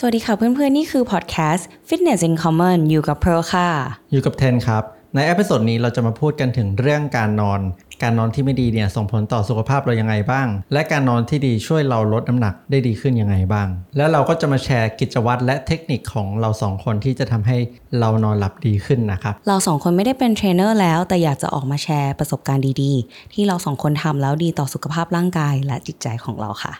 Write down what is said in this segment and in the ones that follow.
สวัสดีค่ะเพื่อนๆ นี่คือพอดแคสต์ Fitness in Common อยู่กับเพร์ลค่ะ อยู่กับเทนครับ ใน episode นี้เราจะมาพูดกันถึงเรื่องการนอน การนอนที่ไม่ดีเนี่ยส่งผลต่อสุขภาพเรายังไงบ้าง และการนอนที่ดีช่วยเราลดน้ำหนักได้ดีขึ้นยังไงบ้าง แล้วเราก็จะมาแชร์กิจวัตรและเทคนิคของเราสองคนที่จะทำให้เรานอนหลับดีขึ้นนะครับเราสองคนไม่ได้เป็นเทรนเนอร์แล้ว แต่อยากจะออกมาแชร์ประสบการณ์ดีๆ ที่เราสองคนทำแล้วดีต่อสุขภาพร่างกายและจิตใจของเราค่ะ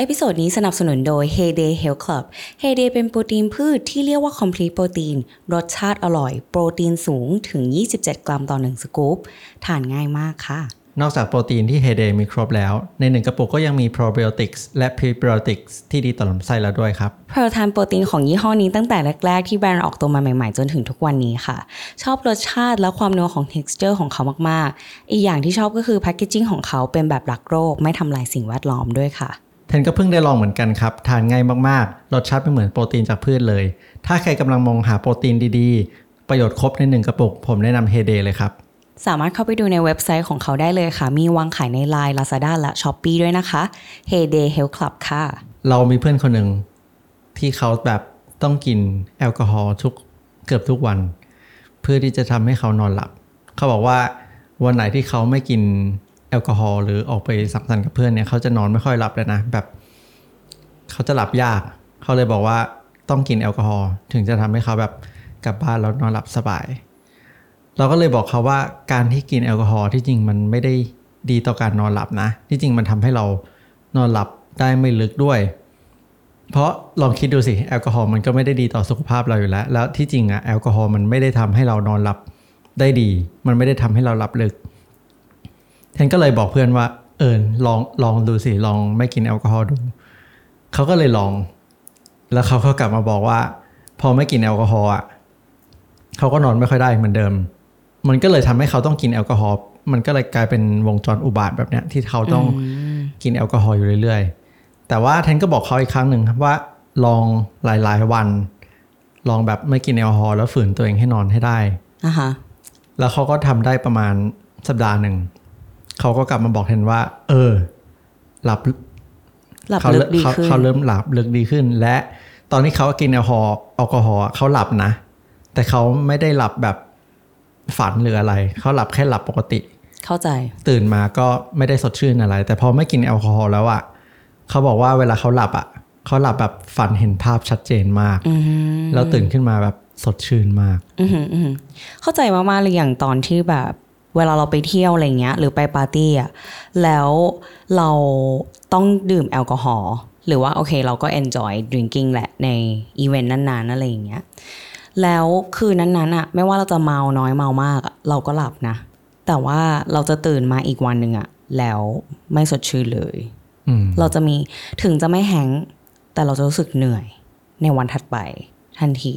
episode นี้สนับสนุนโดย Heyday Health Club Heyday เป็นโปรตีนพืชที่เรียกว่า Complete Protein รสชาติอร่อย โปรตีนสูงถึง 27 กรัมต่อ 1 สกู๊ป ทานง่ายมากค่ะ นอกจากโปรตีนที่ Heyday มีครบแล้ว ในหนึ่งกระปุกก็ยังมี probiotics และ prebiotics ที่ดีต่อลำไส้แล้วด้วยครับ เพร์ลทานโปรตีนของยี่ห้อนี้ตั้งแต่แรก ๆ ที่แบรนด์ออกตัวมาใหม่ ๆ จนถึงทุกวันนี้ค่ะ ชอบรสชาติและความนัวของ texture ของเขามาก ๆ อีกอย่างที่ชอบก็คือ packaging ของเขาเป็นแบบรักโรคไม่ทำลายสิ่งแวดล้อมด้วยค่ะ เทนก็เพิ่งได้ลองเหมือนกันครับ ทานง่ายมากๆ รสชาติไม่เหมือนโปรตีนจากพืชเลย ถ้าใครกำลังมองหาโปรตีนดีๆ ประโยชน์ครบในหนึ่งกระปุก ผมแนะนำเฮเดเลยครับ สามารถเข้าไปดูในเว็บไซต์ของเขาได้เลยค่ะ มีวางขายใน Line Lazada และ Shopee ด้วยนะคะ Heyday Health Club ค่ะ เรามีเพื่อนคนหนึ่งที่เขาแบบต้องกินแอลกอฮอล์ทุกเกือบทุกวัน เพื่อที่จะทำให้เขานอนหลับ เขาบอกว่าวันไหนที่เขาไม่กิน แอลกอฮอล์หรือออกไปสังสรรค์กับเพื่อนเนี่ยเขาจะนอนไม่ค่อยหลับเลยนะแบบเขาจะหลับยาก เขาเลยบอกว่าต้องกินแอลกอฮอล์ถึงจะทำให้เขาแบบกลับบ้านแล้วนอนหลับสบาย เราก็เลยบอกเขาว่าการที่กินแอลกอฮอล์ที่จริงมันไม่ได้ดีต่อการนอนหลับนะ ที่จริงมันทำให้เรานอนหลับได้ไม่ลึกด้วย เพราะลองคิดดูสิแอลกอฮอล์มันก็ไม่ได้ดีต่อสุขภาพเราอยู่แล้ว แล้วที่จริงอะแอลกอฮอล์มันไม่ได้ทำให้เรานอนหลับได้ดี มันไม่ได้ทำให้เราหลับลึก เทนก็เลยบอกเพื่อนว่า เออลองลองดูสิลองไม่กินแอลกอฮอล์ดูเขาก็เลยลอง แล้วเขาก็กลับมาบอกว่า พอไม่กินแอลกอฮอล์อะเขาก็นอนไม่ค่อยได้เหมือนเดิม มันก็เลยทำให้เขาต้องกินแอลกอฮอล์มันก็เลยกลายเป็นวงจรอุบาทแบบเนี้ยที่เขาต้องกินแอลกอฮอล์อยู่เรื่อยๆ แต่ว่าเทนก็บอกเขาอีกครั้งหนึ่งครับว่าลองหลายๆวัน ลองแบบไม่กินแอลกอฮอล์แล้วฝืนตัวเองให้นอนให้ได้อะฮะแล้วเขาก็ทำได้ประมาณสัปดาห์หนึ่ง เขาก็กลับมาบอกเทนว่า เออ หลับหลับเขาลึกดีเขาขึ้นเขาเริ่มหลับลึกดีขึ้น และตอนที่เขากินแอลกอฮอล์แอลกอฮอล์อะเขาหลับนะ แต่เขาไม่ได้หลับแบบฝันหรืออะไร เขาหลับแค่หลับปกติ เข้าใจ ตื่นมาก็ไม่ได้สดชื่นอะไร แต่พอไม่กินแอลกอฮอล์แล้วอะเขาบอกว่าเวลาเขาหลับอะเขาหลับแบบฝันเห็นภาพชัดเจนมากอืมแล้วตื่นขึ้นมาแบบสดชื่นมากอือหืออือหือเข้าใจมากๆเลยอย่างตอนที่แบบ เวลาเราไปเที่ยวอะไรเงี้ยหรือไปปาร์ตี้อะแล้วเราต้องดื่มแอลกอฮอล์หรือว่าโอเคเราก็ enjoy drinking แหละในอีเวนต์นั้นๆอะไรอย่างเงี้ยแล้วคืนนั้นๆอะไม่ว่าเราจะเมาน้อยเมามากอะเราก็หลับนะ แต่ว่าเราจะตื่นมาอีกวันหนึ่งอะแล้วไม่สดชื่นเลยอืมเราจะมีถึงจะไม่แห้งก์แต่เราจะรู้สึกเหนื่อยในวันถัดไปทันที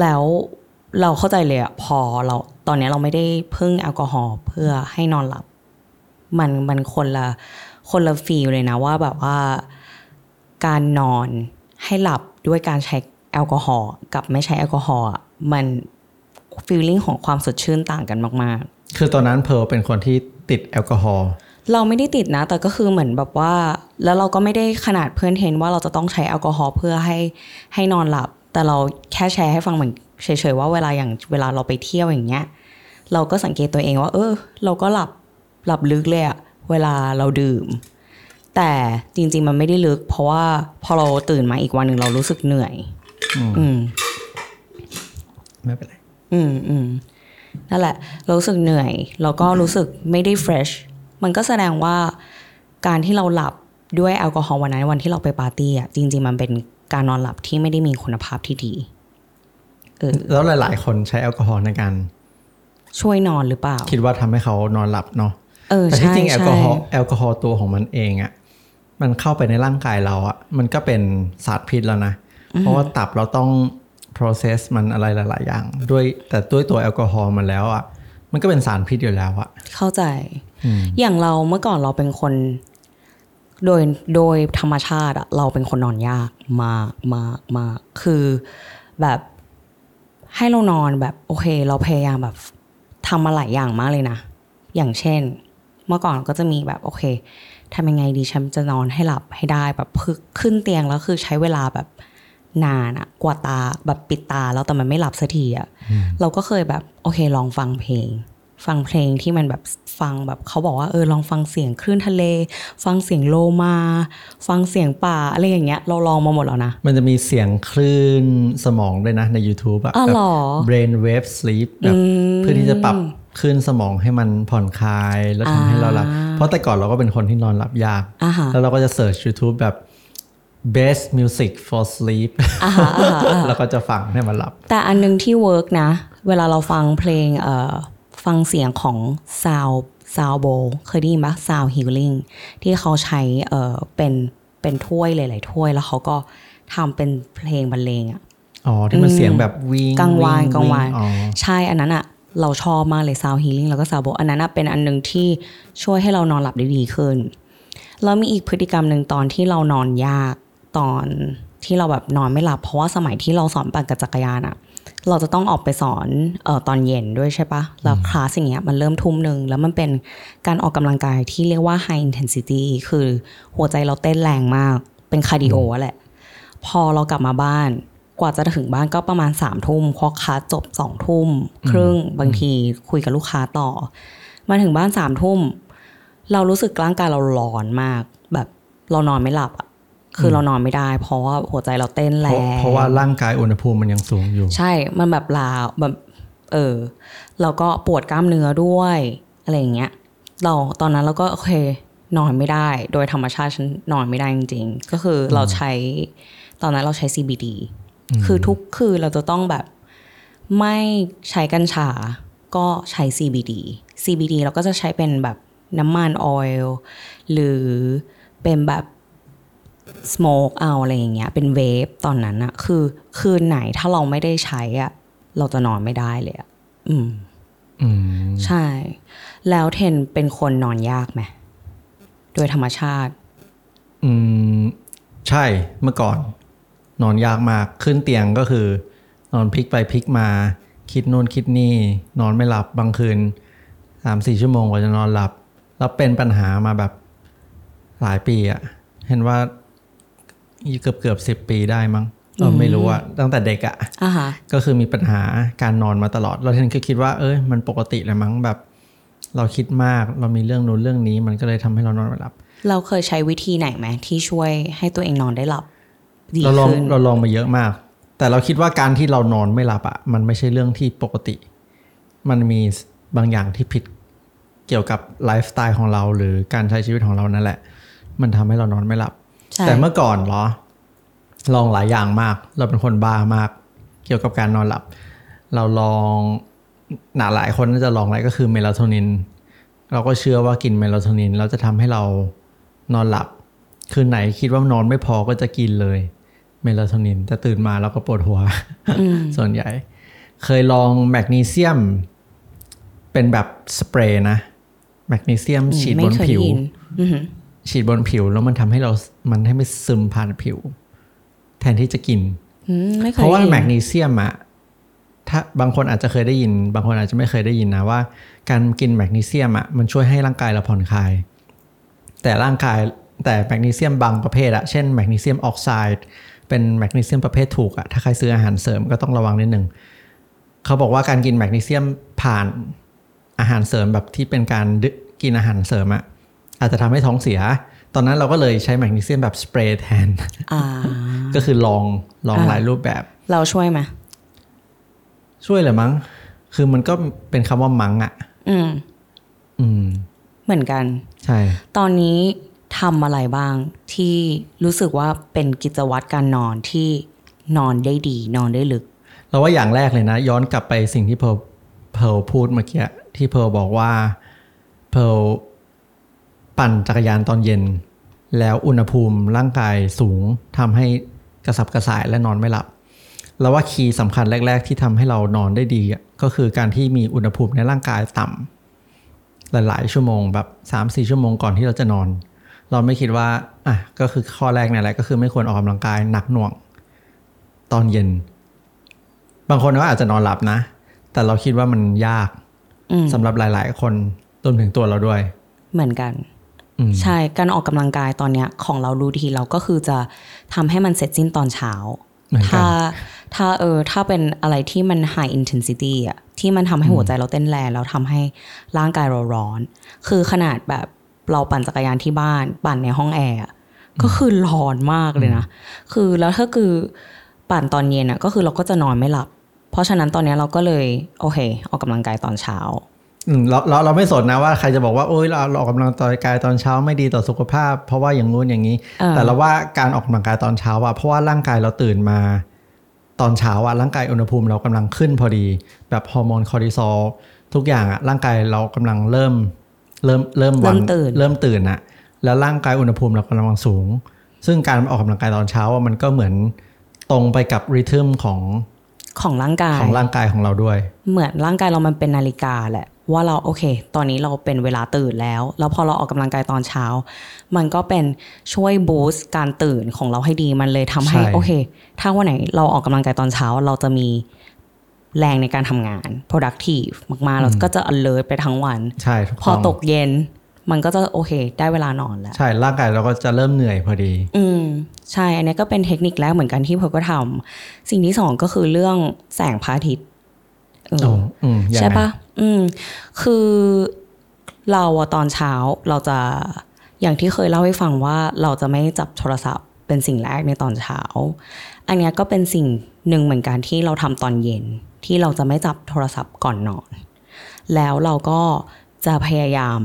แล้วเราเข้าใจเลยอะพอเราต อนนี้เราไม่ได้พึ่งแอลกอฮอล์เพื่อให้นอนหลับ มันมันคนละคนละฟีลเลยนะว่าแบบว่าการนอนให้หลับด้วยการใช้แอลกอฮอล์กับไม่ใช้แอลกอฮอล์อะมันฟีลลิ่งของความสดชื่นต่างกันมาก ๆ คือตอนนั้นเพร์ลเป็นคนที่ติดแอลกอฮอล์เราไม่ได้ติดนะ แต่ก็คือเหมือนแบบว่า แล้วเราก็ไม่ได้ขนาดเพื่อนเทรนว่าเราจะต้องใช้แอลกอฮอล์เพื่อให้ให้นอนหลับ แต่เราแค่แชร์ให้ฟังเหมือนเฉยๆว่าเวลาอย่างเวลาเราไปเที่ยวอย่างเงี้ย เราก็สังเกตตัวเองว่า เออ เราก็หลับหลับลึกเลยอะเวลาเราดื่ม แต่จริง ๆ มันไม่ได้ลึก เพราะว่าพอเราตื่นมาอีกวันหนึ่งเรารู้สึกเหนื่อย อืมไม่เป็นไรอืมอืมนั่นแหละเรารู้สึกเหนื่อยแล้วก็รู้สึกไม่ได้ fresh มันก็แสดงว่าการที่เราหลับด้วยแอลกอฮอล์วันนั้นวันที่เราไปปาร์ตี้อะจริง ๆ มันเป็นการนอนหลับที่ไม่ได้มีคุณภาพที่ดีเออแล้วหลาย ๆ คนใช้แอลกอฮอล์ในการ ช่วยนอนหรือเปล่า คิดว่าทำให้เขานอนหลับเนาะเออแต่ที่ใช่จริงแอลกอใช่ฮอล์แอลกอฮอล์ตัวของมันเองอะ่ะมันเข้าไปในร่างกายเราอะ่ะมันก็เป็นสารพิษแล้วนะ เพราะว่าตับเราต้อง process มันอะไรหลาย ๆ อย่าง ด้วยแต่ด้วยตัวแอลกอฮอล์มันแล้วอะ่ะมันก็เป็นสารพิษอยู่แล้วอะ่ะเข้าใจ อย่างเราเมื่อก่อนเราเป็นคน โดยโดยธรรมชาติอะเราเป็นคนนอนยากมากมากมากคือแบบให้เรานอนแบบโอเค เราพยายามแบบ ทำมาหลายอย่างมากเลยนะ อย่างเช่น เมื่อก่อนก็จะมีแบบโอเคทำยังไงดีฉันจะนอนให้หลับให้ได้แบบพึกขึ้นเตียงแล้วคือใช้เวลาแบบนานอะกว่าตาแบบปิดตาแล้วแต่มันไม่หลับสักทีอะเราก็เคยแบบโอเคลองฟังเพลง ฟังเพลงที่มันแบบฟังแบบเขาบอกว่าเออลองฟังเสียงคลื่นทะเล ฟังเสียงโลมา ฟังเสียงป่าอะไรอย่างเงี้ยเราลองมาหมดแล้วนะ มันจะมีเสียงคลื่นสมองด้วยนะใน YouTube อะอ้าวแบบเหรอ brain wave sleep แบบเพื่อที่จะปรับคลื่นสมองให้มันผ่อนคลายแล้วทำให้เราหลับ เพราะแต่ก่อนเราก็เป็นคนที่นอนหลับยากอ่าฮะแล้วเราก็จะเสิร์ช YouTube แบบ best music for sleep แล้วก็จะฟังให้มันหลับ แต่อันนึงที่เวิร์กนะ เวลาเราฟังเพลงเอ่อ ฟังเสียงของ sound sound bowl เคยได้ยินปะ sound healing ที่เขาใช้เอ่อเป็นเป็นถ้วยหลายๆถ้วยแล้วเขาก็ทำเป็นเพลงบรรเลงอะอ๋อ ที่มันเสียงแบบวิ่งกลางวานวิ่กลางวานอ๋อใช่อันนั้นอะเราชอบมากเลย sound healing แล้วก็ sound bowl อันนั้นอะเป็นอันหนึงที่ช่วยให้เรานอนหลับได้ดีขึ้น แล้วมีอีกพฤติกรรมหนึ่งตอนที่เรานอนยากตอนที่เราแบบนอนไม่หลับ เพราะว่าสมัยที่เราสอนปั่นกับจักรยานอะ เราจะต้องออกไปสอนเอ่อตอนเย็นด้วยใช่ปะแล้วคลาสอย่างเงี้ยมันเริ่มทุ่มหนึ่งแล้วมันเป็นการออกกำลังกายที่เรียกว่า high intensity คือหัวใจเราเต้นแรงมาก เป็น cardio อะแหละ พอเรากลับมาบ้าน กว่าจะถึงบ้านก็ประมาณสามทุ่มเพราะคลาสจบสองทุ่มครึ่งบางทีคุยกับลูกค้าต่อ มาถึงบ้านสามทุ่ม เรารู้สึกร่างกายเราร้อนมาก แบบเรานอนไม่หลับอะ คือเรานอนไม่ได้ เพราะว่าหัวใจเราเต้นแรงเพราะเพราะว่าร่างกายอุณหภูมิมันยังสูงอยู่ ใช่มันแบบลาวแบบเออแล้วก็ปวดกล้ามเนื้อด้วยอะไรอย่างเงี้ย เราตอนนั้นเราก็โอเคนอนไม่ได้ โดยธรรมชาติฉันนอนไม่ได้จริง ๆ ก็คือเราใช้ ตอนนั้นเราใช้ CBD คือทุกคืนเราจะต้องแบบไม่ใช้กัญชา ก็ใช้ CBD CBD เราก็จะใช้เป็นแบบน้ำมันออยล์หรือเป็นแบบ สโมกเอาอะไรอย่างเงี้ยเป็นเวฟตอนนั้นอะคือคืนไหนถ้าเราไม่ได้ใช้อะเราจะนอนไม่ได้เลยอะอืมอืมใช่ แล้วเทนเป็นคนนอนยากไหมโดยธรรมชาติ อืม ใช่เมื่อก่อน นอนยากมากขึ้นเตียงก็คือ นอนพลิกไปพลิกมา คิดนู่นคิดนี่ นอนไม่หลับบางคืนสามสี่ชั่วโมงกว่าจะนอนหลับ แล้วเป็นปัญหามาแบบหลายปีอะเห็นว่า เกือบเกือบสิบปีได้มั้งเราไม่รู้อะตั้งแต่เด็กอะอะฮะก็คือมีปัญหาการนอนมาตลอด เราเทนก็คิดว่าเอ้ยมันปกติแหละมั้งแบบ เราคิดมากเรามีเรื่องนู้นเรื่องนี้ มันก็เลยทำให้เรานอนไม่หลับ เราเคยใช้วิธีไหนไหมที่ช่วยให้ตัวเองนอนได้หลับดีเราลองขึ้นเราลองมาเยอะมาก แต่เราคิดว่าการที่เรานอนไม่หลับอะมันไม่ใช่เรื่องที่ปกติ มันมีบางอย่างที่ผิดเกี่ยวกับไลฟ์สไตล์ของเรา หรือการใช้ชีวิตของเรานั่นแหละ มันทำให้เรานอนไม่หลับใช่ แต่เมื่อก่อนเหรอ ลองหลายอย่างมาก เราเป็นคนบ้ามาก เกี่ยวกับการนอนหลับ เราลองหนาหลายคนน่าจะลองอะไรก็คือเมลาโทนิน เราก็เชื่อว่ากินเมลาโทนิน แล้วจะทำให้เรานอนหลับ คืนไหนคิดว่านอนไม่พอก็จะกินเลยเมลาโทนินแต่ตื่นมาแล้วก็ปวดหัว ส่วนใหญ่ เคยลองแมกนีเซียม เป็นแบบสเปรย์นะ แมกนีเซียมฉีดไม่บนเคยผิวได้ยินอือหือ ฉีดบนผิวแล้วมันทำให้เรา มันให้ไม่ซึมผ่านผิว แทนที่จะกินอืมไม่เคยเพราะว่าได้ยินแมกนีเซียมอะถ้าบางคนอาจจะเคยได้ยิน บางคนอาจจะไม่เคยได้ยินนะว่า การกินแมกนีเซียมอะมันช่วยให้ร่างกายเราผ่อนคลาย แต่ร่างกายแต่แมกนีเซียมบางประเภทอะเช่นแมกนีเซียมออกไซด์เป็นแมกนีเซียมประเภทถูกอะถ้าใครซื้ออาหารเสริมก็ต้องระวังนิดหนึ่งเขาบอกว่าการกินแมกนีเซียมผ่านอาหารเสริมแบบที่เป็นการดึกินอาหารเสริมอะ อาจจะทำให้ท้องเสีย ตอนนั้นเราก็เลยใช้แมกนีเซียมแบบสเปรย์แทนอ่าก็คือลองลองอ่าหลายรูปแบบ เราช่วยไหมช่วยเลยมั้ง คือมันก็เป็นคำว่ามั้งอะ่ะ อืม อืม เหมือนกัน ใช่ ตอนนี้ทำอะไรบ้างที่รู้สึกว่าเป็นกิจวัตรการนอนที่นอนได้ดี นอนได้ลึก เราว่าอย่างแรกเลยนะ ย้อนกลับไปสิ่งที่เพร์ลเพร์ลพูดเมื่อกี้ที่เพร์ลบอกว่าเพร์ล ปั่นจักรยานตอนเย็น แล้วอุณหภูมิร่างกายสูงทำให้กระสับกระส่ายและนอนไม่หลับเราว่าคีย์สำคัญแรก ๆ ที่ทำให้เรานอนได้ดีอะก็คือการที่มีอุณหภูมิในร่างกายต่ำหลายๆชั่วโมงแบบสามสี่ชั่วโมงก่อนที่เราจะนอน เราไม่คิดว่าอะก็คือข้อแรกเนี่ยแหละก็คือไม่ควรออกกำลังกายหนักหน่วง ตอนเย็น บางคนก็อาจจะนอนหลับนะ แต่เราคิดว่ามันยากอืมสำหรับหลาย ๆ คนรวมถึงตัวเราด้วย เหมือนกันอืม ใช่การออกกำลังกายตอนเนี้ยของเรารูทีนเราก็คือจะทำให้มันเสร็จสิ้นตอนเช้าเหมือนกันถ้าถ้าเออถ้าเป็นอะไรที่มัน high intensity อะที่มันทำให้หัวใจเราเต้นแรงแล้วทำให้ร่างกายเราร้อน คือขนาดแบบเราปั่นจักรยานที่บ้าน ปั่นในห้องแอร์อะก็คือร้อนมากเลยนะ คือแล้วถ้าคือปั่นตอนเย็นอะก็คือเราก็จะนอนไม่หลับ เพราะฉะนั้นตอนเนี้ยเราก็เลยโอเคออกกำลังกายตอนเช้าอืม เราเราเราไม่สนนะว่าใครจะบอกว่าโอ้ยเราเราออกกำลังกายตอนเช้าไม่ดีต่อสุขภาพ เพราะว่าอย่างงู้นอย่างนี้เออแต่เราว่าการออกกำลังกายตอนเช้าอะเพราะว่าร่างกายเราตื่นมา ตอนเช้าอะร่างกายอุณหภูมิเรากำลังขึ้นพอดี แบบฮอร์โมนคอร์ติซอลทุกอย่างอะร่างกายเรากำลังเริ่ม เริ่มเริ่มวันเริ่มตื่นเริ่มตื่นอะแล้วร่างกายอุณหภูมิเรากำลังสูง ซึ่งการออกกำลังกายตอนเช้าอะมันก็เหมือนตรงไปกับ rhythm ของของร่างกายของร่างกายของเราด้วย เหมือนร่างกายเรามันเป็นนาฬิกาแหละ ว่าเราโอเค ตอนนี้เราเป็นเวลาตื่นแล้ว แล้วพอเราออกกำลังกายตอนเช้า มันก็เป็นช่วย boost การตื่นของเราให้ดีมันเลยทำให้ใช่โอเค ถ้าวันไหนเราออกกำลังกายตอนเช้า เราจะมีแรงในการทำงาน productive มากๆ เราก็จะ alert ไปทั้งวัน ใช่ถูกพอต้องตกเย็นมันก็จะโอเค ได้เวลานอนแล้ว ใช่ ร่างกายเราก็จะเริ่มเหนื่อยพอดี อืม ใช่ อันนี้ก็เป็นเทคนิคแรกเหมือนกันที่เพอก็ทำสิ่งที่สองก็คือเรื่องแสงพระอาทิตย์ ใช่ปะอืม คือเราอะตอนเช้าเราจะอย่างที่เคยเล่าให้ฟังว่าเราจะไม่จับโทรศัพท์เป็นสิ่งแรกในตอนเช้า อันเนี้ยก็เป็นสิ่งหนึ่งเหมือนกันที่เราทำตอนเย็น ที่เราจะไม่จับโทรศัพท์ก่อนนอน แล้วเราก็จะพยายาม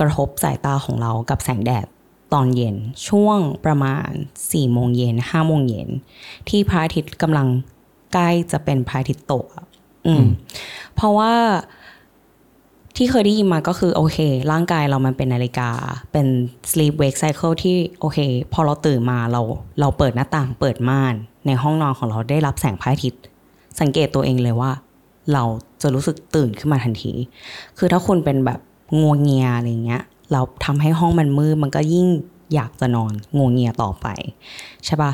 กระทบสายตาของเรากับแสงแดดตอนเย็นช่วงประมาณ4ี่โมงเย็นห้าโมงเย็นที่พระอาทิตย์กำลังใกล้จะเป็นพระอาทิตย์ตก อืม เพราะว่าที่เคยได้ยินมาก็คือโอเค ร่างกายเรามันเป็นนาฬิกา เป็น sleep wake cycle ที่โอเค พอเราตื่นมาเรา เราเปิดหน้าต่างเปิดม่าน ในห้องนอนของเราได้รับแสงพระอาทิตย์ สังเกตตัวเองเลยว่า เราจะรู้สึกตื่นขึ้นมาทันที คือถ้าคุณเป็นแบบงัวเงียอะไรเงี้ยเราทำให้ห้องมันมืดมันก็ยิ่งอยากจะนอนงัวเงียต่อไป ใช่ปะ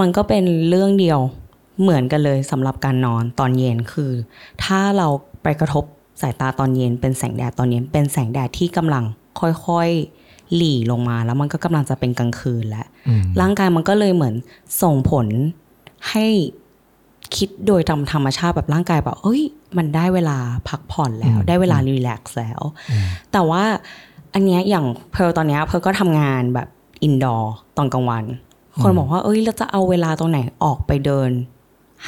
มันก็เป็นเรื่องเดียว เหมือนกันเลยสำหรับการนอนตอนเย็นคือ ถ้าเราไปกระทบสายตาตอนเย็น เป็นแสงแดดตอนเย็น เป็นแสงแดดที่กำลังค่อยๆหรี่ลงมา แล้วมันก็กำลังจะเป็นกลางคืนแล้วอืมร่างกายมันก็เลยเหมือนส่งผลให้คิดโดยธรรมธรรมชาติแบบร่างกายแบบเอ้ย มันได้เวลาพักผ่อนแล้ว ได้เวลา relax แล้ว แต่ว่าอันเนี้ยอย่างเพร์ลตอนเนี้ยเพร์ลก็ทำงานแบบ indoor ตอนกลางวัน คนบอกว่าเอ้ยเราจะเอาเวลาตรงไหนออกไปเดิน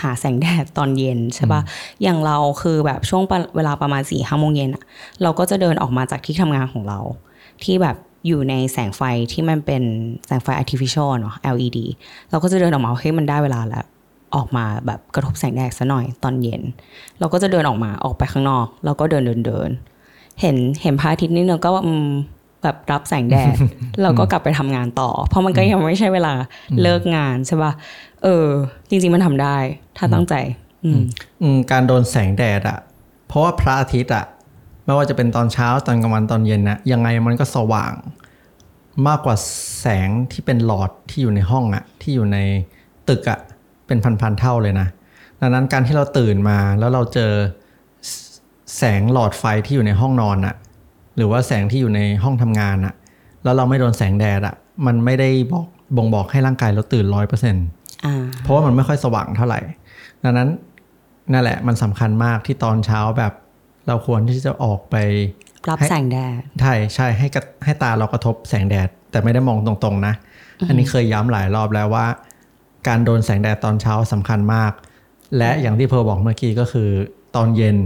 หาแสงแดดตอนเย็นใช่ปะอย่างเราคือแบบช่วงปะเวลาประมาณสี่ห้าโมงเย็นอะเราก็จะเดินออกมาจากที่ทำงานของเรา ที่แบบอยู่ในแสงไฟที่มันเป็นแสงไฟ artificial เนาะ LED เราก็จะเดินออกมาเฮ้ยมันได้เวลาแล้วออกมาแบบกระทบแสงแดดซะหน่อยตอนเย็น เราก็จะเดินออกมาออกไปข้างนอก แล้วก็เดินเดินเดิน เห็นเห็นพระอาทิตย์นิดนึงก็อืมแบบรับแสงแดด เราก็กลับไปทำงานต่อ เพราะมันก็ยังไม่ใช่เวลาเลิกงานใช่ป่ะ เออ จริง ๆ มันทำได้ ถ้าตั้งใจอืมอืมการโดนแสงแดดอะเพราะว่าพระอาทิตย์อะไม่ว่าจะเป็นตอนเช้าตอนกลางวันตอนเย็นนะยังไงมันก็สว่าง มากกว่าแสงที่เป็นหลอดที่อยู่ในห้องอะที่อยู่ในตึกอะเป็นพันๆเท่าเลยนะดังนั้นการที่เราตื่นมาแล้วเราเจอแสแสงหลอดไฟที่อยู่ในห้องนอนอะหรือว่าแสงที่อยู่ในห้องทำงานอะแล้วเราไม่โดนแสงแดดอะมันไม่ได้บอกบ่งบอกให้ร่างกายเราตื่นร้อยเปอร์เซ็นต์อ่า เพราะว่ามันไม่ค่อยสว่างเท่าไหร่ ดังนั้นนั่นแหละมันสำคัญมากที่ตอนเช้าแบบเราควรที่จะออกไปรับให้แสงแดด ใช่ใช่ให้กระให้ตาเรากระทบแสงแดด แต่ไม่ได้มองตรงๆนะ อันนี้เคยย้ำหลายรอบแล้วว่า การโดนแสงแดดตอนเช้าสำคัญมาก และอย่างที่เพอบอกเมื่อกี้ก็คือ ตอนเย็น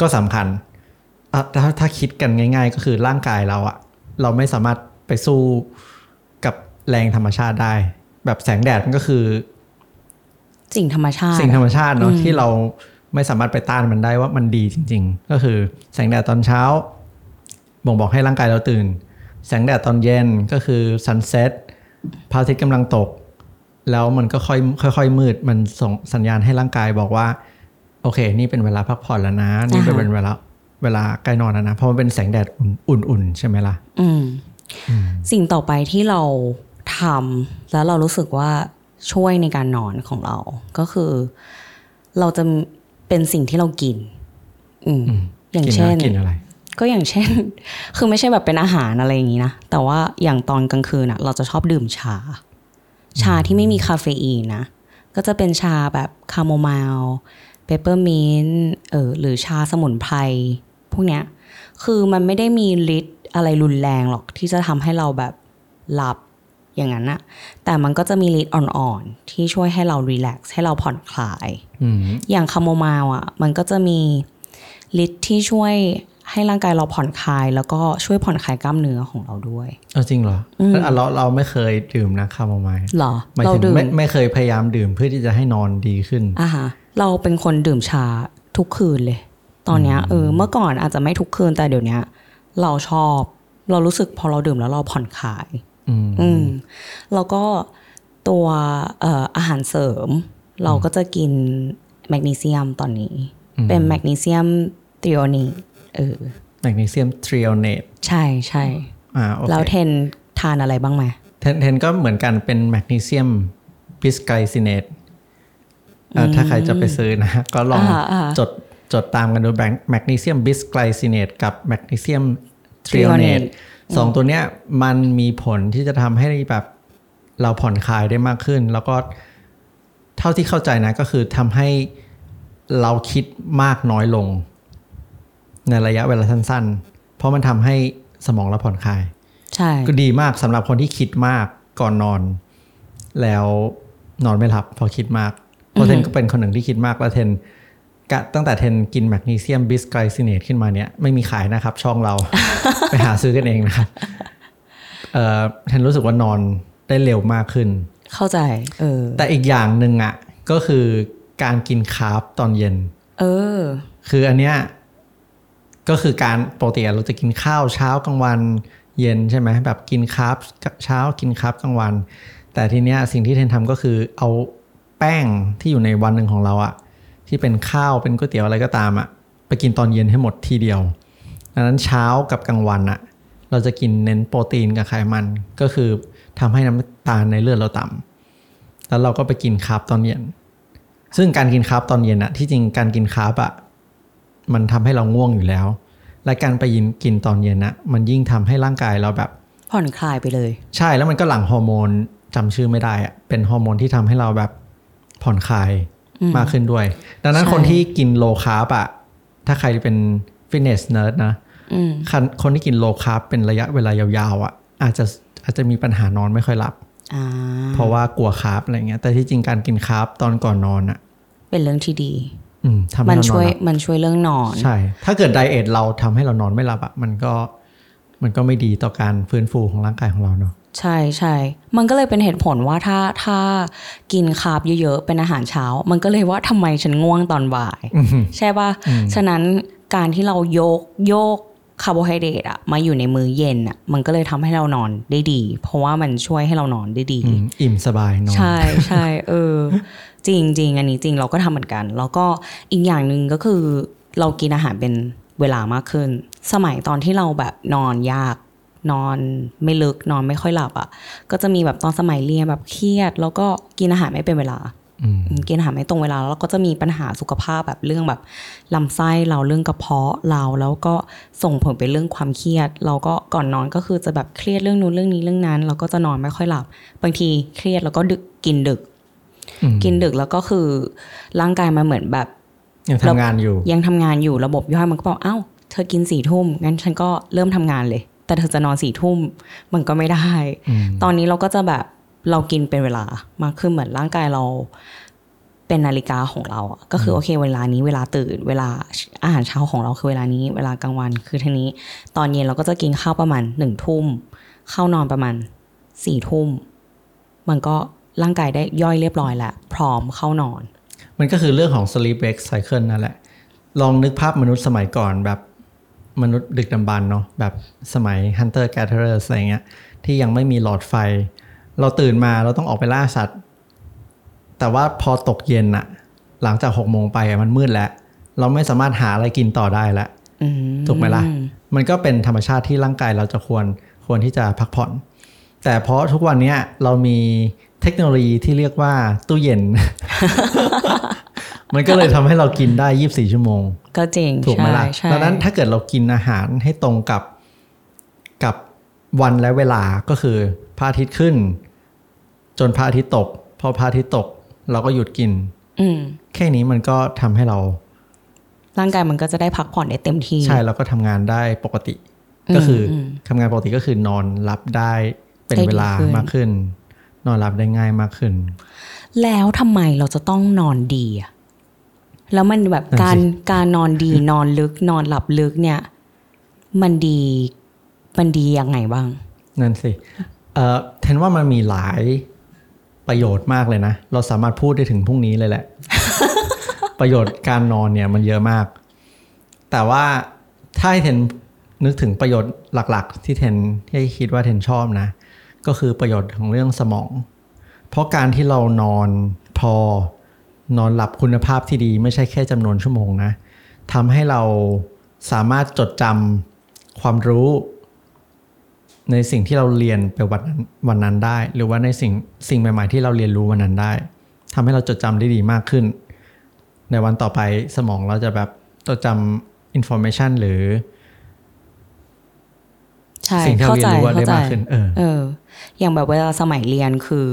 ก็สำคัญอะถ้าถ้าคิดกันง่าย ๆ ก็คือร่างกายเราอะเราไม่สามารถไปสู้กับแรงธรรมชาติได้ แบบแสงแดดมันก็คือ สิ่งธรรมชาติ สิ่งธรรมชาติเนาะอืมที่เราไม่สามารถไปต้านมันได้ว่ามันดีจริง ๆ ก็คือแสงแดดตอนเช้า บ่งบอกให้ร่างกายเราตื่น แสงแดดตอนเย็นก็คือซันเซ็ตพระอาทิตย์กำลังตก แล้วมันก็ค่อยค่อยๆมืดมันส่งสัญญาณให้ร่างกายบอกว่า โอเค นี่เป็นเวลาพักผ่อนแล้วนะ นี่เป็นเวลาเวลาใกล้นอนแล้วนะเพราะมันเป็นแสงแดดอุ่นๆใช่ไหมล่ะอืมสิ่งต่อไปที่เรา ทำแล้วเรารู้สึกว่าช่วยในการนอนของเรา ก็คือ เราจะเป็นสิ่งที่เรากิน อืมอย่างกินเช่นนะกินอะไร ก็อย่างเช่น คือไม่ใช่แบบเป็นอาหารอะไรอย่างนี้นะ แต่ว่าอย่างตอนกลางคืนอะเราจะชอบดื่มชา ชาที่ไม่มีคาเฟอีนนะ ก็จะเป็นชาแบบคาโมไมล์เปเปอร์มินต์เออหรือชาสมุนไพรพวกเนี้ย คือมันไม่ได้มีฤทธิ์อะไรรุนแรงหรอกที่จะทำให้เราแบบหลับ อย่างนั้นนะแต่มันก็จะมีฤทธิ์อ่อนๆที่ช่วยให้เรา relax ให้เราผ่อนคลายอืมอย่างคาโมไมล์อะ มันก็จะมีฤทธิ์ที่ช่วยให้ร่างกายเราผ่อนคลาย แล้วก็ช่วยผ่อนคลายกล้ามเนื้อของเราด้วยเอาจริงเหรออเราเราไม่เคยดื่มนะคาโมไมล์เหรอหมายเราถึงดื่มไม่ไม่เคยพยายามดื่มเพื่อที่จะให้นอนดีขึ้นอะฮะเราเป็นคนดื่มชาทุกคืนเลย ตอนเนี้ยเออเมื่อก่อนอาจจะไม่ทุกคืนแต่เดี๋ยวเนี้ยเราชอบ เรารู้สึกพอเราดื่มแล้วเราผ่อนคลาย อืมอืมแล้วก็ตัวเอ่ออาหารเสริม เราก็จะกินแมกนีเซียมตอนนี้ เป็นแมกนีเซียมทริโอนีเออแมกนีเซียม threonate ใช่ใช่อ่าโอเคแล้วเทนทานอะไรบ้างไหมเทนเทนก็เหมือนกันเป็นแมกนีเซียม bisglycinate ถ้าใครจะไปซื้อนะ ก็ลองอ่าอ่าจดจดตามกันดูแบบแมกนีเซียม bisglycinate กับแมกนีเซียม threonate threonate สองตัวเนี้ยมันมีผลที่จะทำให้แบบเราผ่อนคลายได้มากขึ้น แล้วก็เท่าที่เข้าใจนะก็คือทำให้เราคิดมากน้อยลง ในระยะเวลาสั้น ๆ เพราะมันทำให้สมองเราผ่อนคลาย ใช่ก็ดีมากสำหรับคนที่คิดมากก่อนนอน แล้วนอนไม่หลับเพอคิดมากเพราะเทนก็เป็นคนหนึ่งที่คิดมากแล้วเทนกะ ตั้งแต่เทนกินแมกนีเซียมบิสไกลซิเนตขึ้นมาเนี่ยไม่มีขายนะครับ ช่องเรา ไปหาซื้อกันเองนะครับเอ่อเทนรู้สึกว่านอนได้เร็วมากขึ้น เข้าใจ เออ แต่อีกอย่างหนึ่งอะ ก็คือการกิน carb ตอนเย็น เออ คืออันเนี้ยก็คือการปกติเราจะกินข้าวเช้ากลางวันเย็นใช่ไหมแบบกิน carb เช้ากิน carb กลางวัน แต่ทีเนี้ยสิ่งที่เทนทำก็คือเอาแป้งที่อยู่ในวันหนึ่งของเราอะ ที่เป็นข้าวเป็นก๋วยเตี๋ยวอะไรก็ตามอะไปกินตอนเย็นให้หมดทีเดียวดังนั้นเช้ากับกลางวันอะเราจะกินเน้นโปรตีนกับไขมันก็คือทำให้น้ำตาลในเลือดเราต่ำแล้วเราก็ไปกิน carb ตอนเย็น ซึ่งการกิน carb ตอนเย็นอะที่จริงการกิน carb อะมันทำให้เราง่วงอยู่แล้ว และการไปยินกินตอนเย็นอะมันยิ่งทำให้ร่างกายเราแบบผ่อนคลายไปเลย ใช่แล้วมันก็หลั่งฮอร์โมนจำชื่อไม่ได้อะเป็นฮอร์โมนที่ทำให้เราแบบผ่อนคลาย มากขึ้นด้วย ดังนั้นใช่คนที่กิน low carb อะถ้าใครเป็น fitness nerd นะอืมคนคนที่กิน low carb เป็นระยะเวลายาวๆอะอาจจะอาจจะมีปัญหานอนไม่ค่อยหลับอ่าเพราะว่ากลัว carb อะไรเงี้ย แต่ที่จริงการกิน carb ตอนก่อนนอนอะเป็นเรื่องที่ดีอืมทำให้มันช่วยเรานอนหลับมันช่วยเรื่องนอน ใช่ ถ้าเกิด diet เราทำให้เรานอนไม่หลับอะมันก็ มันก็ไม่ดีต่อการฟื้นฟูของร่างกายของเราเนาะใช่ใช่ มันก็เลยเป็นเหตุผลว่าถ้าถ้ากิน carb เยอะๆ เป็นอาหารเช้า มันก็เลยว่าทำไมฉันง่วงตอนบ่าย ใช่ป่ะ ฉะนั้นการที่เราโยกโยกคาร์โบไฮเดรตอะมาอยู่ในมื้อเย็นอะมันก็เลยทำให้เรานอนได้ดี เพราะว่ามันช่วยให้เรานอนได้ดีอืมอิ่มสบายนอน ใช่ใช่เออ จริงจริงอันนี้จริงเราก็ทำเหมือนกัน แล้วก็อีกอย่างหนึ่งก็คือเรากินอาหารเป็น เวลามากขึ้น สมัยตอนที่เราแบบนอนยากนอนไม่ลึกนอนไม่ค่อยหลับอะ่ะ ก็จะมีแบบตอนสมัยเรียนแบบเครียด แล้วก็กินอาหารไม่เป็นเวลาอืมอืมกินอาหารไม่ตรงเวลาแล้วก็จะมีปัญหาสุขภาพแบบเรื่องแบบลำไส้เราเรื่องกระเพาะเราแล้วก็ส่งผลไปเรื่องความเครียด เราก็ก่อนนอนก็คือจะแบบเครียดเรื่องนู้นเรื่องนี้เรื่องนั้น เราก็จะนอนไม่ค่อยหลับ บางทีเครียดแล้วก็ดึกกินดึกอืมกินดึกแล้วก็คือร่างกายมันเหมือนแบบ ยังทำงานอยู่ ยังทำงานอยู่ระบบย่อยมันก็บอกอ้าวเธอกินสี่ทุ่มงั้นฉันก็เริ่มทำงานเลย แต่เธอจะนอนสี่ทุ่มมันก็ไม่ได้อืมตอนนี้เราก็จะแบบเรากินเป็นเวลามากขึ้นเหมือนร่างกายเราเป็นนาฬิกาของเราอะก็คือโอเค เวลานี้เวลาตื่น เวลาอาหารเช้าของเราคือเวลานี้ เวลากลางวันคือทีนี้ ตอนเย็นเราก็จะกินข้าวประมาณหนึ่งทุ่มเข้านอนประมาณสี่ทุ่มมันก็ร่างกายได้ย่อยเรียบร้อยแล้วพร้อมเข้านอน มันก็คือเรื่องของ sleep wake cycle นั่นแหละ ลองนึกภาพมนุษย์สมัยก่อนแบบมนุษย์ดึกดำบรรเนาะแบบสมัย hunter gatherers อะไรเงี้ยที่ยังไม่มีหลอดไฟ เราตื่นมาเราต้องออกไปล่าสัตว์ แต่ว่าพอตกเย็นอะหลังจากหกโมงไปมันมืดแล้ว เราไม่สามารถหาอะไรกินต่อได้แล้วถูกไหมล่ะ มันก็เป็นธรรมชาติที่ร่างกายเราจะควรควรที่จะพักผ่อน แต่เพราะทุกวันนี้เรามี เทคโนโลยีที่เรียกว่าตู้เย็น มันก็เลยทำให้เรากินได้ 24 ชั่วโมง ก็จริงถูกไหมล่ะใช่ดังนั้นถ้าเกิดเรากินอาหารให้ตรงกับกับวันและเวลาก็คือพระอาทิตย์ขึ้น จนพระอาทิตย์ตก พอพระอาทิตย์ตก เราก็หยุดกิน อืมแค่นี้มันก็ทำให้เรา ร่างกายมันก็จะได้พักผ่อนได้เต็มที่ ใช่แล้วก็ทำงานได้ปกติอืมก็คืออมทำงานปกติก็คือนอนรับได้เป็นได้ดีเวลาขึ้นมากขึ้น นอนรับได้ง่ายมากขึ้น แล้วทำไมเราจะต้องนอนดีอะแล้วมันแบบนั่นสิการการนอนดีนอนลึกนอนหลับลึกเนี่ย มันดีมันดียังไงบ้าง นั่นสิเอ่อเทนว่ามันมีหลายประโยชน์มากเลยนะ เราสามารถพูดได้ถึงพรุ่งนี้เลยแหละ ประโยชน์การนอนเนี่ยมันเยอะมาก แต่ว่าถ้าให้เทนนึกถึงประโยชน์หลัก ๆ ที่เทนที่คิดว่าเทนชอบนะ ก็คือประโยชน์ของเรื่องสมอง เพราะการที่เรานอนพอนอนหลับคุณภาพที่ดีไม่ใช่แค่จำนวนชั่วโมงนะทำให้เราสามารถจดจำความรู้ ในสิ่งที่เราเรียนไปวันนั้นวันนั้นได้ หรือว่าในสิ่งสิ่งใหม่ ๆ ที่เราเรียนรู้วันนั้นได้ทำให้เราจดจำได้ดีมากขึ้น ในวันต่อไปสมองเราจะแบบจดจำอินโฟ a t ชันหรือ สิ่งที่เราเข้าเรียใจนรู้อะได้เข้าใจมากขึ้นเออเออ อย่างแบบเวลาสมัยเรียนคือ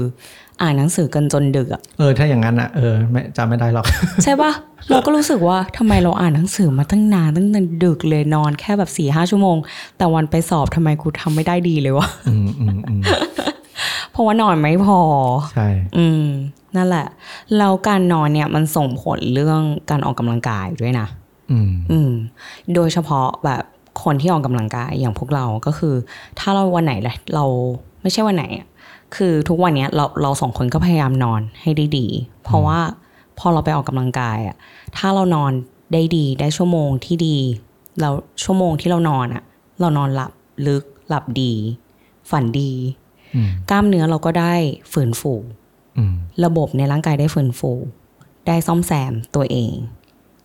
อ่านหนังสือกันจนดึกอะเออ ถ้าอย่างนั้นอะเออไม่จำไม่ได้หรอก ใช่ปะเราก็รู้สึกว่าทำไมเราอ่านหนังสือมาตั้งนานตั้งแต่ดึกเลยนอนแค่แบบสี่ห้าชั่วโมง แต่วันไปสอบทำไมกูทำไม่ได้ดีเลยวะอืมอืมอืมเพราะว่านอนไม่พอ ใช่ อืม นั่นแหละ แล้วการนอนเนี่ยมันส่งผลเรื่องการออกกำลังกายด้วยนะ อืม อืม โดยเฉพาะแบบ คนที่ออกกำลังกายอย่างพวกเราก็คือ ถ้าเราวันไหนเลยเราไม่ใช่วันไหนอะคือทุกวันเนี้ยเราเราสองคนก็พยายามนอนให้ได้ดี เพราะว่าพอเราไปออกกำลังกายอะถ้าเรานอนได้ดีได้ชั่วโมงที่ดี เราชั่วโมงที่เรานอนอะ เรานอนหลับลึกหลับดี ฝันดีอืมกล้ามเนื้อเราก็ได้ฝืนฟูอืมระบบในร่างกายได้ฟื้นฟู ได้ซ่อมแซมตัวเอง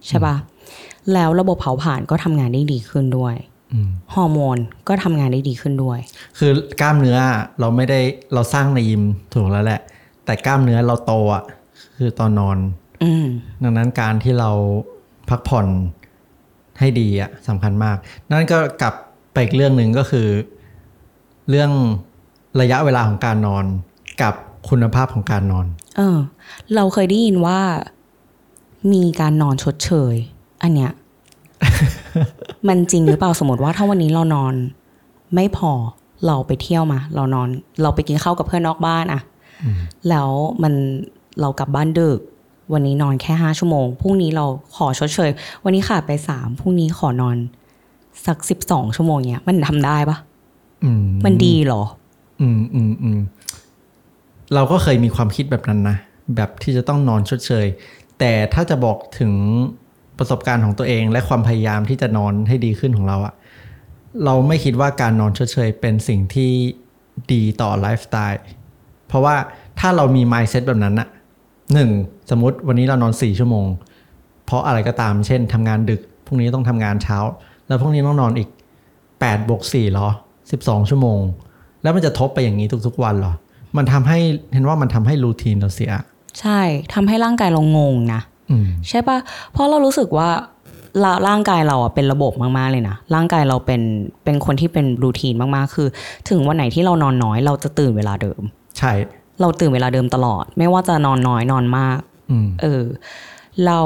ใช่ปะ แล้วระบบเผาผลาญก็ทำงานได้ดีขึ้นด้วยอืมฮอร์โมนก็ทำงานได้ดีขึ้นด้วย คือกล้ามเนื้อเราไม่ได้เราสร้างในยิมถูกแล้วแหละ แต่กล้ามเนื้อเราโตอะคือตอนนอนอืมดังนั้นการที่เราพักผ่อนให้ดีอะสำคัญมาก นั่นก็กลับไปอีกเรื่องหนึ่งก็คือ เรื่องระยะเวลาของการนอนกับคุณภาพของการนอน เออ เราเคยได้ยินว่ามีการนอนชดเชย อันเนี้ยมันจริงหรือเปล่าสมมติว่าถ้าวันนี้เรานอน ไม่พอเราไปเที่ยวมา เรานอน เราไปกินข้าวกับเพื่อนนอกบ้านอะแล้วมันเรากลับบ้านดึก วันนี้นอนแค่ห้าชั่วโมงพรุ่งนี้เราขอชดเชย วันนี้ขาดไปสามพรุ่งนี้ขอนอน สักสิบสองชั่วโมงเนี้ย มันทำได้ปะอืมมันดีเหรอ อืมอืมอืมเราก็เคยมีความคิดแบบนั้นนะแบบที่จะต้องนอนชดเชย แต่ถ้าจะบอกถึง ประสบการณ์ของตัวเอง และความพยายามที่จะนอนให้ดีขึ้นของเราอะเราไม่คิดว่าการนอนเชยๆเป็นสิ่งที่ดีต่อไลฟ์สไตล์เพราะว่าถ้าเรามี mindset แบบนั้นอะหนึ่งสมมติวันนี้เรานอนสี่ชั่วโมง เพราะอะไรก็ตามเช่นทำงานดึกพรุ่งนี้ต้องทำงานเช้า แล้วพรุ่งนี้ต้องนอนอีกแปดบวกสี่หรอสิบสองชั่วโมง แล้วมันจะทบไปอย่างนี้ทุกๆวันหรอ มันทำให้เห็นว่ามันทำให้รูทีนเราเสีย ใช่ทำให้ร่างกายเรางงนะ ใช่ปะเพราะเรารู้สึกว่าเราร่างกายเราอะเป็นระบบมากๆเลยนะร่างกายเราเป็นเป็นคนที่เป็นรูทีนมากๆ คือ ถึงวันไหนที่เรานอนน้อย เราจะตื่นเวลาเดิม ใช่ เราตื่นเวลาเดิมตลอด ไม่ว่าจะนอนน้อยนอนมากอืมเออ เรา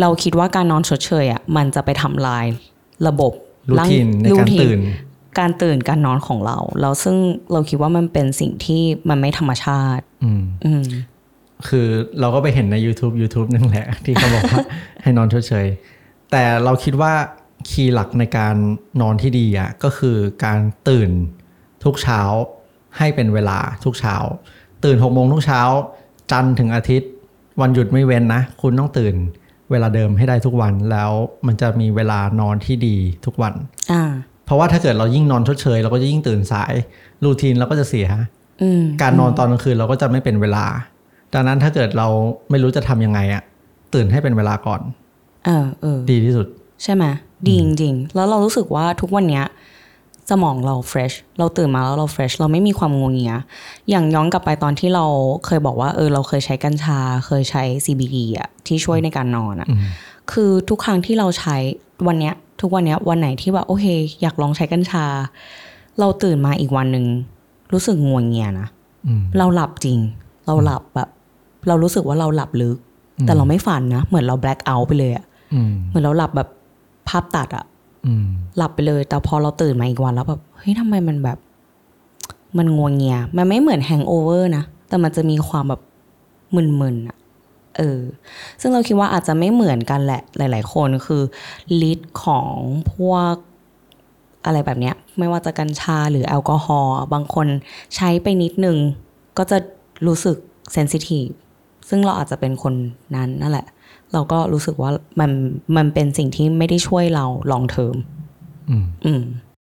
เราคิดว่าการนอนชดเชยอะมันจะไปทำลายระบบรูทีนในการทีตื่นการตื่นการนอนของเราแล้วซึ่งเราคิดว่ามันเป็นสิ่งที่มันไม่ธรรมชาติ อืมอืม คือเราก็ไปเห็นใน YouTube YouTube นั่นแหละ ที่เขาบอกว่าให้นอนเฉยๆแต่เราคิดว่าคีย์หลักในการนอนที่ดีอะก็คือการตื่นทุกเช้าให้เป็นเวลาทุกเช้า ตื่นหกโมงทุกเช้า จันทร์ถึงอาทิตย์ วันหยุดไม่เว้นนะ คุณต้องตื่นเวลาเดิมให้ได้ทุกวันแล้วมันจะมีเวลานอนที่ดีทุกวันอ่าเพราะว่าถ้าเกิดเรายิ่งนอนชดเชยเราก็จะยิ่งตื่นสายรูทีนเราก็จะเสียการนอนตอนกลางคืนเราก็จะไม่เป็นเวลา ดังนั้นถ้าเกิดเราไม่รู้จะทำยังไงอะตื่นให้เป็นเวลาก่อน เออเออดีที่สุด ใช่ไหมดีจริงๆ แล้วเรารู้สึกว่าทุกวันเนี้ยสมองเรา fresh เราตื่นมาแล้วเรา fresh เราไม่มีความงวงเงีย อย่างย้อนกลับไปตอนที่เราเคยบอกว่า เออ เราเคยใช้กัญชา เคยใช้ CBD อะที่ช่วยในการนอนอะคือทุกครั้งที่เราใช้วันเนี้ย ทุกวันเนี้ยวันไหนที่แบบโอเค อยากลองใช้กัญชา เราตื่นมาอีกวันหนึ่งรู้สึกงวงเงียนะอืมเราหลับจริง เราหลับแบบ เรารู้สึกว่าเราหลับลึก แต่เราไม่ฝันนะ เหมือนเราแบล็ k เอาท์ไปเลยอะอืมเหมือนเราหลับแบบภาพตัดอะอืมหลับไปเลย แต่พอเราตื่นมาอีกวันแล้วแบบเฮ้ยทำไมมันแบบ มันงวงเงีย มันไม่เหมือนแฮงโอเวอร์นะ แต่มันจะมีความแบบมึนๆอะเออ ซึ่งเราคิดว่าอาจจะไม่เหมือนกันแหละ หลาย ๆ คนคือฤทธิ์ของพวกอะไรแบบเนี้ย ไม่ว่าจะกัญชาหรือแอลกอฮอล์บางคนใช้ไปนิดนึง ก็จะรู้สึกเซนซิทีฟ ซึ่งเราอาจจะเป็นคนนั้นนั่นแหละ เราก็รู้สึกว่ามันมันเป็นสิ่งที่ไม่ได้ช่วยเราลองเทอมอืมอืม